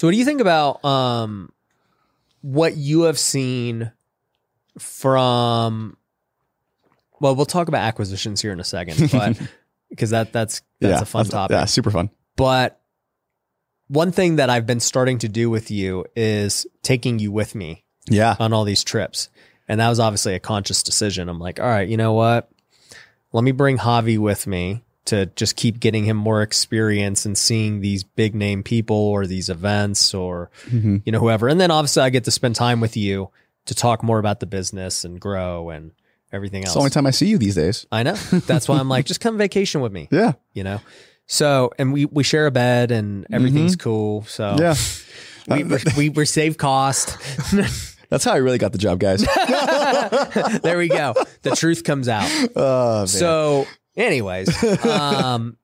So what do you think about um what you have seen from well, we'll talk about acquisitions here in a second, but because that that's that's yeah, a fun topic. Yeah, super fun. But one thing that I've been starting to do with you is taking you with me Yeah. on all these trips. And that was obviously a conscious decision. I'm like, all right, you know what? Let me bring Javi with me to just keep getting him more experience and seeing these big name people or these events or, Mhm. you know, whoever. And then obviously I get to spend time with you to talk more about the business and grow and everything It's else. the only time I see you these days. I know. That's why I'm like, just come vacation with me, Yeah. you know? So, and we, we share a bed and everything's cool. So Yeah. we, we, we, we save cost. That's how I really got the job, guys. there we go. The truth comes out. oh, man. So, anyways, um,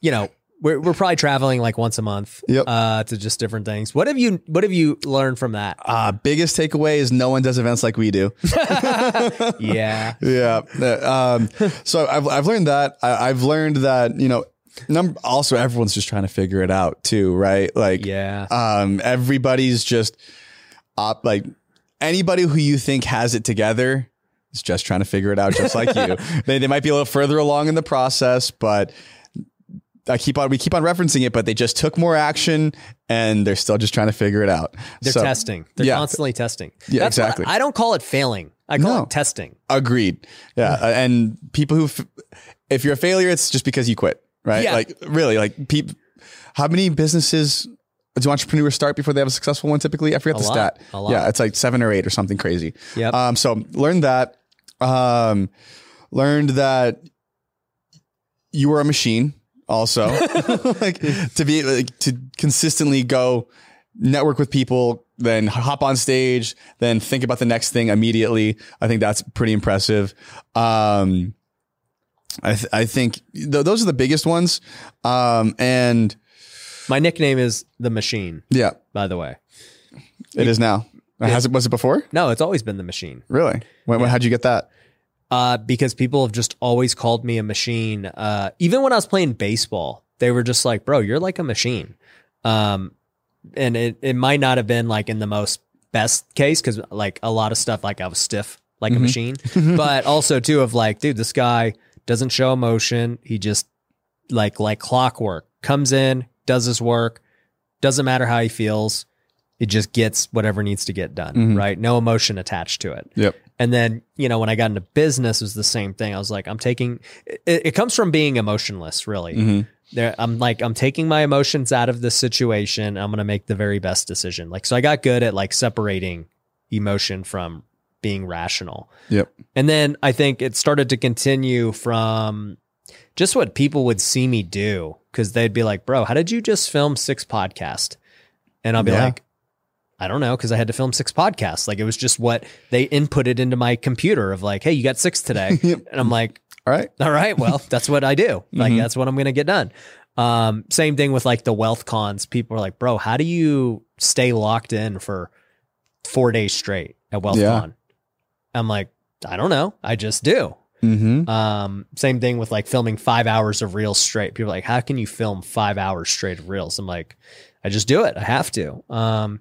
you know, we're we're probably traveling like once a month, Yep. uh, to just different things. What have you What have you learned from that? uh, biggest takeaway is no one does events like we do. yeah, yeah. Um, so I've, I've learned that. I, I've learned that, you know, number, also everyone's just trying to figure it out too, right? Like, yeah, um, everybody's just op, like anybody who you think has it together is just trying to figure it out, just like you. They, they might be a little further along in the process, but I keep on, we keep on referencing it, but they just took more action and they're still just trying to figure it out. they're So, testing. They're yeah. constantly testing. Yeah, That's exactly. I don't call it failing. I call No. it testing. Agreed. Yeah. Uh, and people who, f- if you're a failure, it's just because you quit, right? Yeah. Like really, like people, how many businesses do entrepreneurs start before they have a successful one? Typically, I forget A the lot. stat. Yeah. It's like seven or eight or something crazy. Yep. Um, so learn that, um, learned that you were a machine also. Like to be like to consistently go network with people then hop on stage then think about the next thing immediately. I think that's pretty impressive. Um i, th- I think th- those are the biggest ones. Um and My nickname is the Machine. yeah. By the way, it is now. Has it was it before? No, it's always been the Machine. really? When, when how'd you get that uh, because people have just always called me a machine. Uh, even when I was playing baseball, they were just like, "Bro, you're like a machine." Um, and it it might not have been like in the most best case because like a lot of stuff, like I was stiff like a machine, but also too of like, dude, this guy doesn't show emotion. He just like like clockwork comes in, does his work, doesn't matter how he feels. It just gets whatever needs to get done, right? No emotion attached to it. yep And then, you know, when I got into business, it was the same thing. I was like, I'm taking it, it comes from being emotionless, really. Mhm. There, I'm like, I'm taking my emotions out of the situation. I'm going to make the very best decision. Like, so I got good at like separating emotion from being rational. yep And then I think it started to continue from just what people would see me do because they'd be like, bro, how did you just film six podcasts? And I'll be Yeah. like, I don't know because I had to film six podcasts. Like it was just what they inputted into my computer of like, hey, you got six today. Yep. And I'm like, all right all right, well, that's what I do. Like Mhm. that's what I'm going to get done. Um, same thing with like the WealthCons. People are like, bro, how do you stay locked in for four days straight at WealthCon? Yeah. I'm like, I don't know. I just do. mm-hmm Um, same thing with like filming five hours of reels straight. People are like, how can you film five hours straight of reels? I'm like, I just do it. I have to. Um,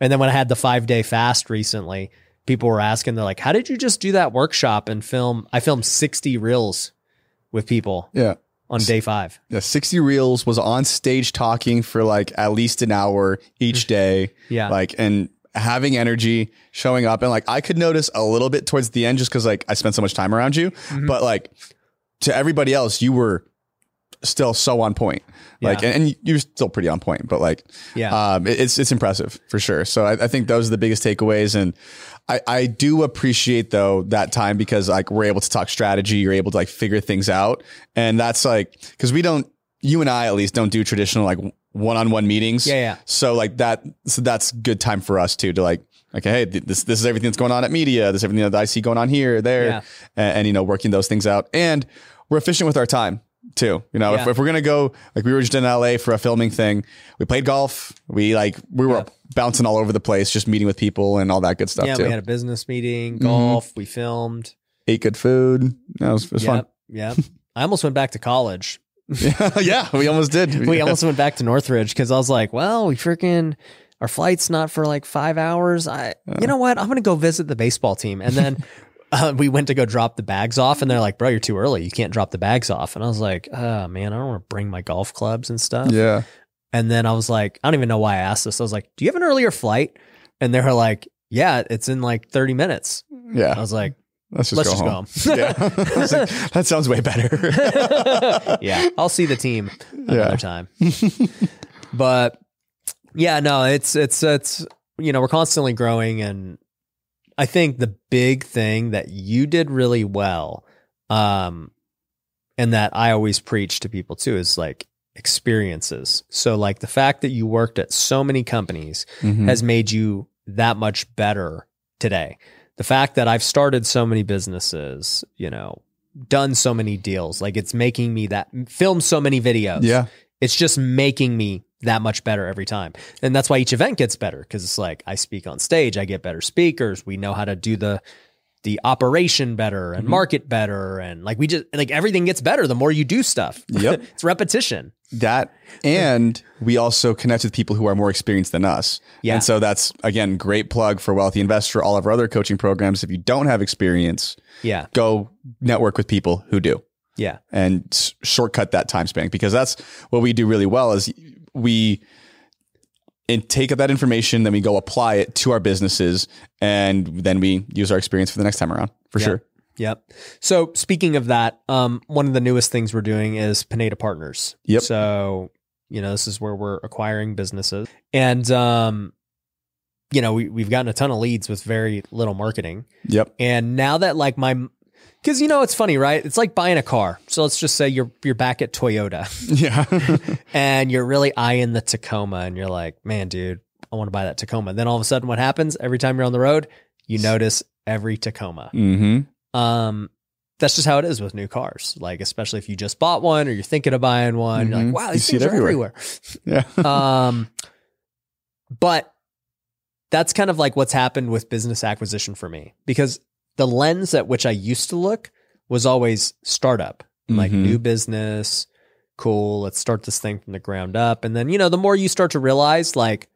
and then when I had the five day fast recently, people were asking, they're like, how did you just do that workshop and film? I filmed 60 reels with people yeah on day five. Yeah, 60 Reels was on stage talking for like at least an hour each day. Yeah. Like, and having energy, showing up. And like, I could notice a little bit towards the end just because like I spent so much time around you. Mm-hmm. But like, to everybody else, you were still so on point. Like, Yeah. and, and you're still pretty on point, but like, Yeah. um, it- it's it's impressive for sure. So I, I think those are the biggest takeaways, and I I do appreciate though that time because like we're able to talk strategy, you're able to like figure things out, and that's like because we don't, you and I at least don't do traditional like one on one meetings. Yeah, yeah. So like that, so that's good time for us too to like. Okay, hey, this this is everything that's going on at media. This is everything that I see going on here, there, Yeah. and, and you know, working those things out. And we're efficient with our time too. You know, if, Yeah. if we're gonna go, like we were just in LA for a filming thing, we played golf. We like we were Yeah. bouncing all over the place, just meeting with people and all that good stuff yeah. too. We had a business meeting, mm-hmm. golf, we filmed. Ate good food. That was, it was Yep. fun. Yeah, I almost went back to college yeah, we almost did. We almost went back to Northridge because I was like, well, we freaking our flight's not for like five hours. I, you know what? I'm gonna go visit the baseball team, and then. Uh, we went to go drop the bags off, and they're like, "Bro, you're too early. You can't drop the bags off." And I was like, "Oh man, I don't want to bring my golf clubs and stuff." Yeah. And then I was like, I don't even know why I asked this. I was like, "Do you have an earlier flight?" And they were like, "Yeah, it's in like 30 minutes." Yeah. I was like, Let's just "Let's go just home. go." yeah. Like, that sounds way better. yeah, I'll see the team another Yeah. time. but yeah, no, it's it's it's you know we're constantly growing, and I think the big thing that you did really well, um, and that I always preach to people too is like experiences. So like the fact that you worked at so many companies Mhm. has made you that much better today. The fact that I've started so many businesses, you know, done so many deals, like it's making me that filmed so many videos. yeah. It's just making me that much better every time. And that's why each event gets better because it's like I speak on stage, I get better speakers, we know how to do the the operation better and Mhm. market better and like we just like everything gets better the more you do stuff. Yep. it's repetition. That and we also connect with people who are more experienced than us. Yeah. And so that's again great plug for Wealthy Investor, all of our other coaching programs. If you don't have experience, Yeah. go network with people who do Yeah. and shortcut that time span because that's what we do really well is we and take up that information, then we go apply it to our businesses and then we use our experience for the next time around for Yeah. sure. Yep. So speaking of that, um, one of the newest things we're doing is Pineda Partners. Yep. So, you know, this is where we're acquiring businesses. And um, you know, we, we've gotten a ton of leads with very little marketing. Yep. And now that like my because you know it's funny, right? It's like buying a car. So let's just say you're you're back at Toyota Yeah. and you're really eyeing the Tacoma and you're like, man, dude, I want to buy that Tacoma. Then all of a sudden what happens every time you're on the road, you notice every Tacoma. mm-hmm. Um, that's just how it is with new cars. Like, especially if you just bought one or you're thinking of buying one, you're Mhm. like, wow, You these see it things are everywhere. everywhere. Yeah. um, but that's kind of like what's happened with business acquisition for me because the lens at which I used to look was always startup, like Mhm. new business. Cool. Let's start this thing from the ground up. And then, you know, the more you start to realize like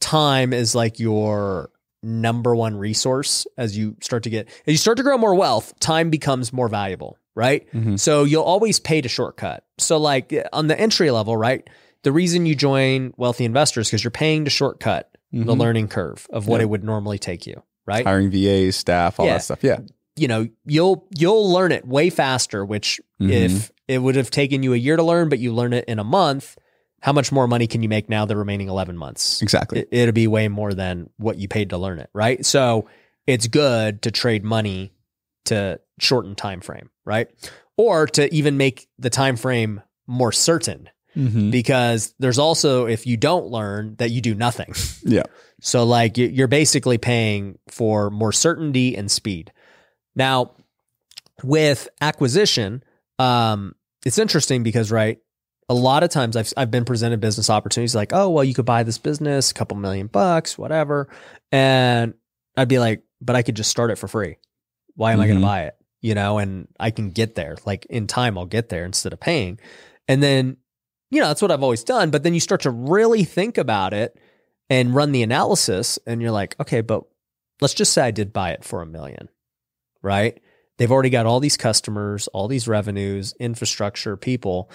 time is like your number one resource as you start to get, as you start to grow more wealth, time becomes more valuable, right? Mhm. So you'll always pay to shortcut. So like on the entry level, right? The reason you join wealthy investors because you're paying to shortcut the Mhm. learning curve of what Yeah. it would normally take you, right? Hiring VAs, staff, all Yeah. that stuff. Yeah. you know, you'll you'll learn it way faster, which Mhm. if it would have taken you a year to learn, but you learn it in a month, how much more money can you make now the remaining 11 months? Exactly. It, it'll be way more than what you paid to learn it, right? So it's good to trade money to shorten time frame, right? Or to even make the time frame more certain Mhm. because there's also if you don't learn that you do nothing. Yeah. So like you- you're basically paying for more certainty and speed. Now, with acquisition, um, it's interesting because right, a lot of times I've I've been presented business opportunities like, oh well, you could buy this business, a couple million bucks, whatever, and I'd be like, but I could just start it for free. Why am I going to buy it? You know, and I can get there. Like in time, I'll get there instead of paying. And then, you know, that's what I've always done. But then you start to really think about it and run the analysis, and you're like, okay, but let's just say I did buy it for a million, right? They've already got all these customers, all these revenues, infrastructure, people.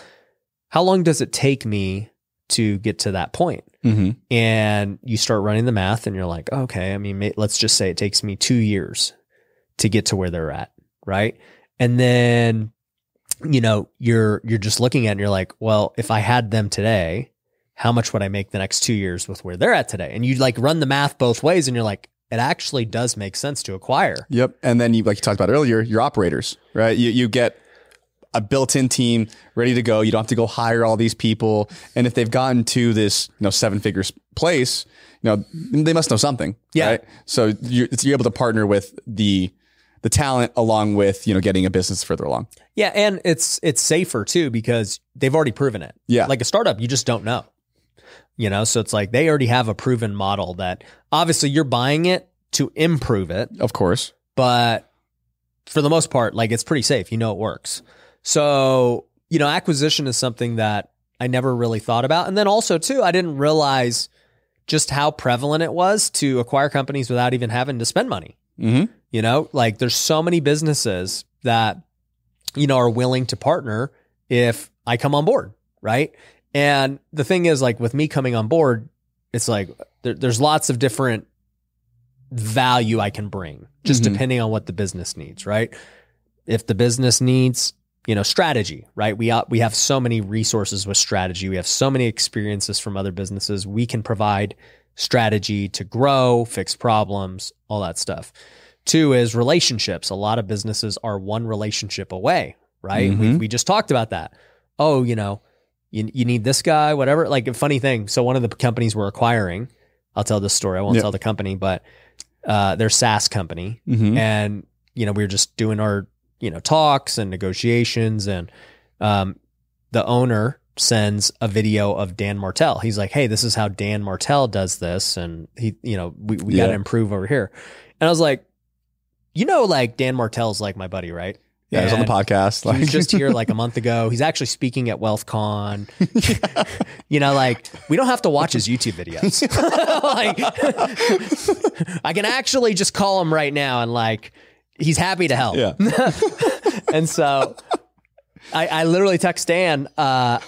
How long does it take me to get to that point? Mhm. And you start running the math, and you're like, okay, I mean, let's just say it takes me two years to get to where they're at, right? And then, you know, you're you're just looking at, it and you're like, well, if I had them today, how much would I make the next two years with where they're at today? And you like run the math both ways, and you're like, it actually does make sense to acquire. Yep. And then you, like you talked about earlier, your operators, right? You, you get a built-in team ready to go. You don't have to go hire all these people. And if they've gotten to this, you know, seven figures place, you know, they must know something. Yeah. Right? So you're, it's- you're able to partner with the, the talent along with, you know, getting a business further along. Yeah, and it's it's safer too because they've already proven it. Yeah. Like a startup, you just don't know. You know, so it's like they already have a proven model that obviously you're buying it to improve it, Of course. but for the most part, like it's pretty safe. You know it works. So you know, acquisition is something that I never really thought about. And then also, too, I didn't realize just how prevalent it was to acquire companies without even having to spend money. Mm-hmm. You know, like there's so many businesses that, you know, are willing to partner if I come on board. Right. And the thing is, like with me coming on board, it's like there, there's lots of different value I can bring just Mhm. depending on what the business needs. Right. If the business needs, you know, strategy, right? We, uh, we have so many resources with strategy. We have so many experiences from other businesses. We can provide strategy to grow, fix problems, all that stuff. Two is relationships. A lot of businesses are one relationship away, right? We, Mhm. we just talked about that. Oh, you know, you, you need this guy, whatever. Like a funny thing. So one of the companies we're acquiring, I'll tell this story. I won't Yeah. tell the company, but uh, they're SaaS company, Mm-hmm. and you know we were just doing our you know talks and negotiations, and um, the owner sends a video of Dan Martell. He's like, "Hey, this is how Dan Martell does this," and he, you know, we we got to improve over here. And I was like, you know, like Dan Martell's like my buddy, right? Yeah, he's on the podcast. He was just here like a month ago. He's actually speaking at WealthCon. you know, like we don't have to watch his YouTube videos. like, I can actually just call him right now and like he's happy to help. yeah. And so I, I literally text Dan, uh,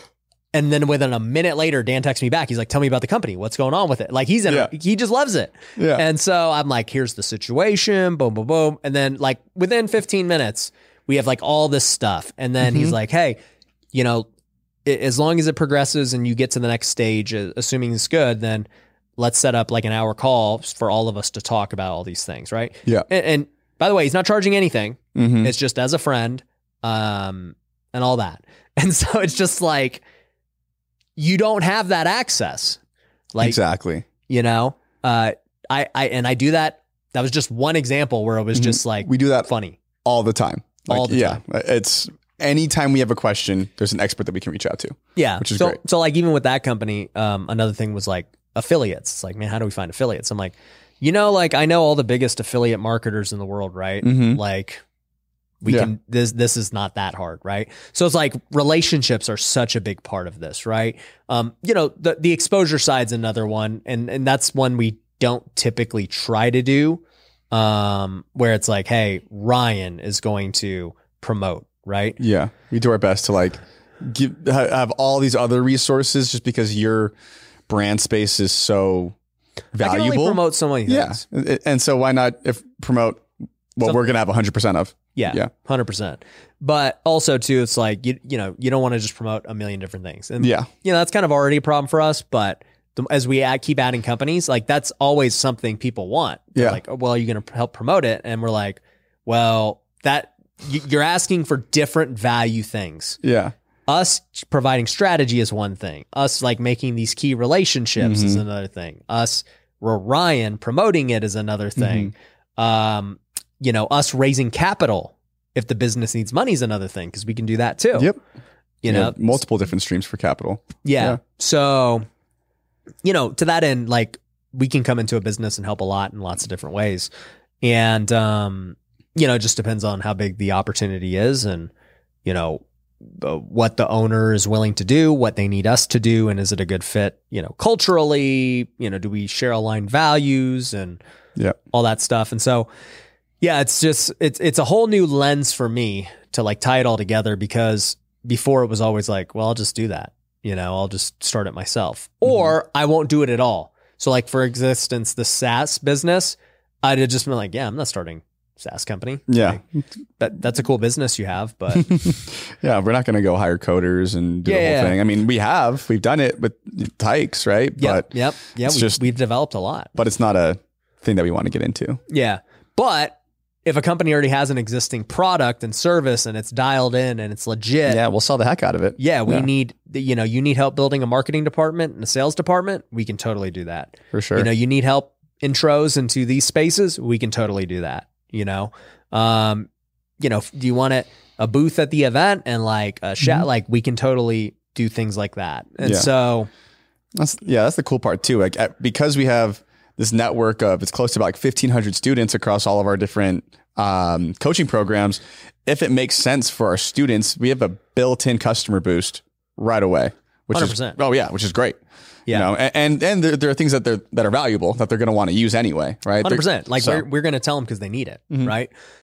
and then within a minute later, Dan texts me back. He's like, "Tell me about the company. What's going on with it?" Like he's in, Yeah. he just loves it. Yeah. And so I'm like, "Here's the situation." Boom, boom, boom. And then like within 15 minutes, we have like all this stuff. And then he's Mhm. like, "Hey, you know, as long as it progresses and you get to the next stage, uh, assuming it's good, then let's set up like an hour call for all of us to talk about all these things, right?" Yeah. And, and by the way, he's not charging anything. Mm-hmm. It's just as a friend, um, and all that. And so it's just like you don't have that access. Like exactly. you know, uh, I I and I do that. That was just one example where it was Mhm. just like We do that funny. all the time. All the yeah, It's anytime we have a question, there's an expert that we can reach out to. Yeah, Which is so great. so like even with that company, um, another thing was like affiliates. It's like, man, how do we find affiliates? I'm like, you know, like I know all the biggest affiliate marketers in the world, right? Mhm. Like we Yeah. can this this is not that hard, right? So it's like relationships are such a big part of this, right? Um, you know, the the exposure side's another one, and and that's one we don't typically try to do. Um, where it's like, hey, Ryan is going to promote, right? Yeah, we do our best to like give have all these other resources just because your brand space is so I can only valuable. promote so many things. yeah, and so why not if promote what So- we're gonna have hundred percent of? Yeah, Yeah. hundred percent. But also too, it's like you you know you don't want to just promote a million different things, and Yeah, you know that's kind of already a problem for us. But as we add, keep adding companies, like that's always something people want. They're Yeah. like, oh, well, you're going to help promote it, and we're like, well, that you- you're asking for different value things. yeah, Us providing strategy is one thing. Us like making these key relationships is Mhm. another thing. Us, Ryan promoting it is another thing. Um, you know, us raising capital if the business needs money is another thing because we can do that too. yep. You Yeah, know, multiple different streams for capital. yeah. Yeah. So, you know, to that end, like we can come into a business and help a lot in lots of different ways. And, um, you know, it just depends on how big the opportunity is and, you know, uh, what the owner is willing to do, what they need us to do, and is it a good fit, you know, culturally, you know, do we share aligned values and Yeah. all that stuff. And so, yeah, it's just, it's, it's a whole new lens for me to like tie it all together because before it was always like, well, I'll just do that. You know, I'll just start it myself mm-hmm. or I won't do it at all. So like for existence, the SaaS business, I'd have just been like, yeah, I'm not starting SaaS company. Yeah, Like, that, that's a cool business you have, but yeah. We're not gonna go hire coders and do the whole yeah. thing. I mean, we have we've done it with Tykes, right? yep, But yep, yeah, we, just- we've developed a lot. but it's not a thing that we want to get into. Yeah. But if a company already has an existing product and service and it's dialed in and it's legit, Yeah, we'll sell the heck out of it. yeah, we Yeah. need, you know, you need help building a marketing department and a sales department. We can totally do that. for sure. You know, you need help intros into these spaces. We can totally do that. You know, um, you know, do you want it a booth at the event and like a chat? Mhm. Like we can totally do things like that. And Yeah. so, That's yeah, that's the cool part too. Like because we have this network of it's close to about like fifteen hundred students across all of our different um, coaching programs, if it makes sense for our students, we have a built-in customer boost right away, which is 100%. oh yeah, which is great. Yeah. You know, a- and and there, there are things that they're that are valuable that they're going to want to use anyway, right? Hundred They're- percent. Like so- we're we're gonna tell them because they need it, right?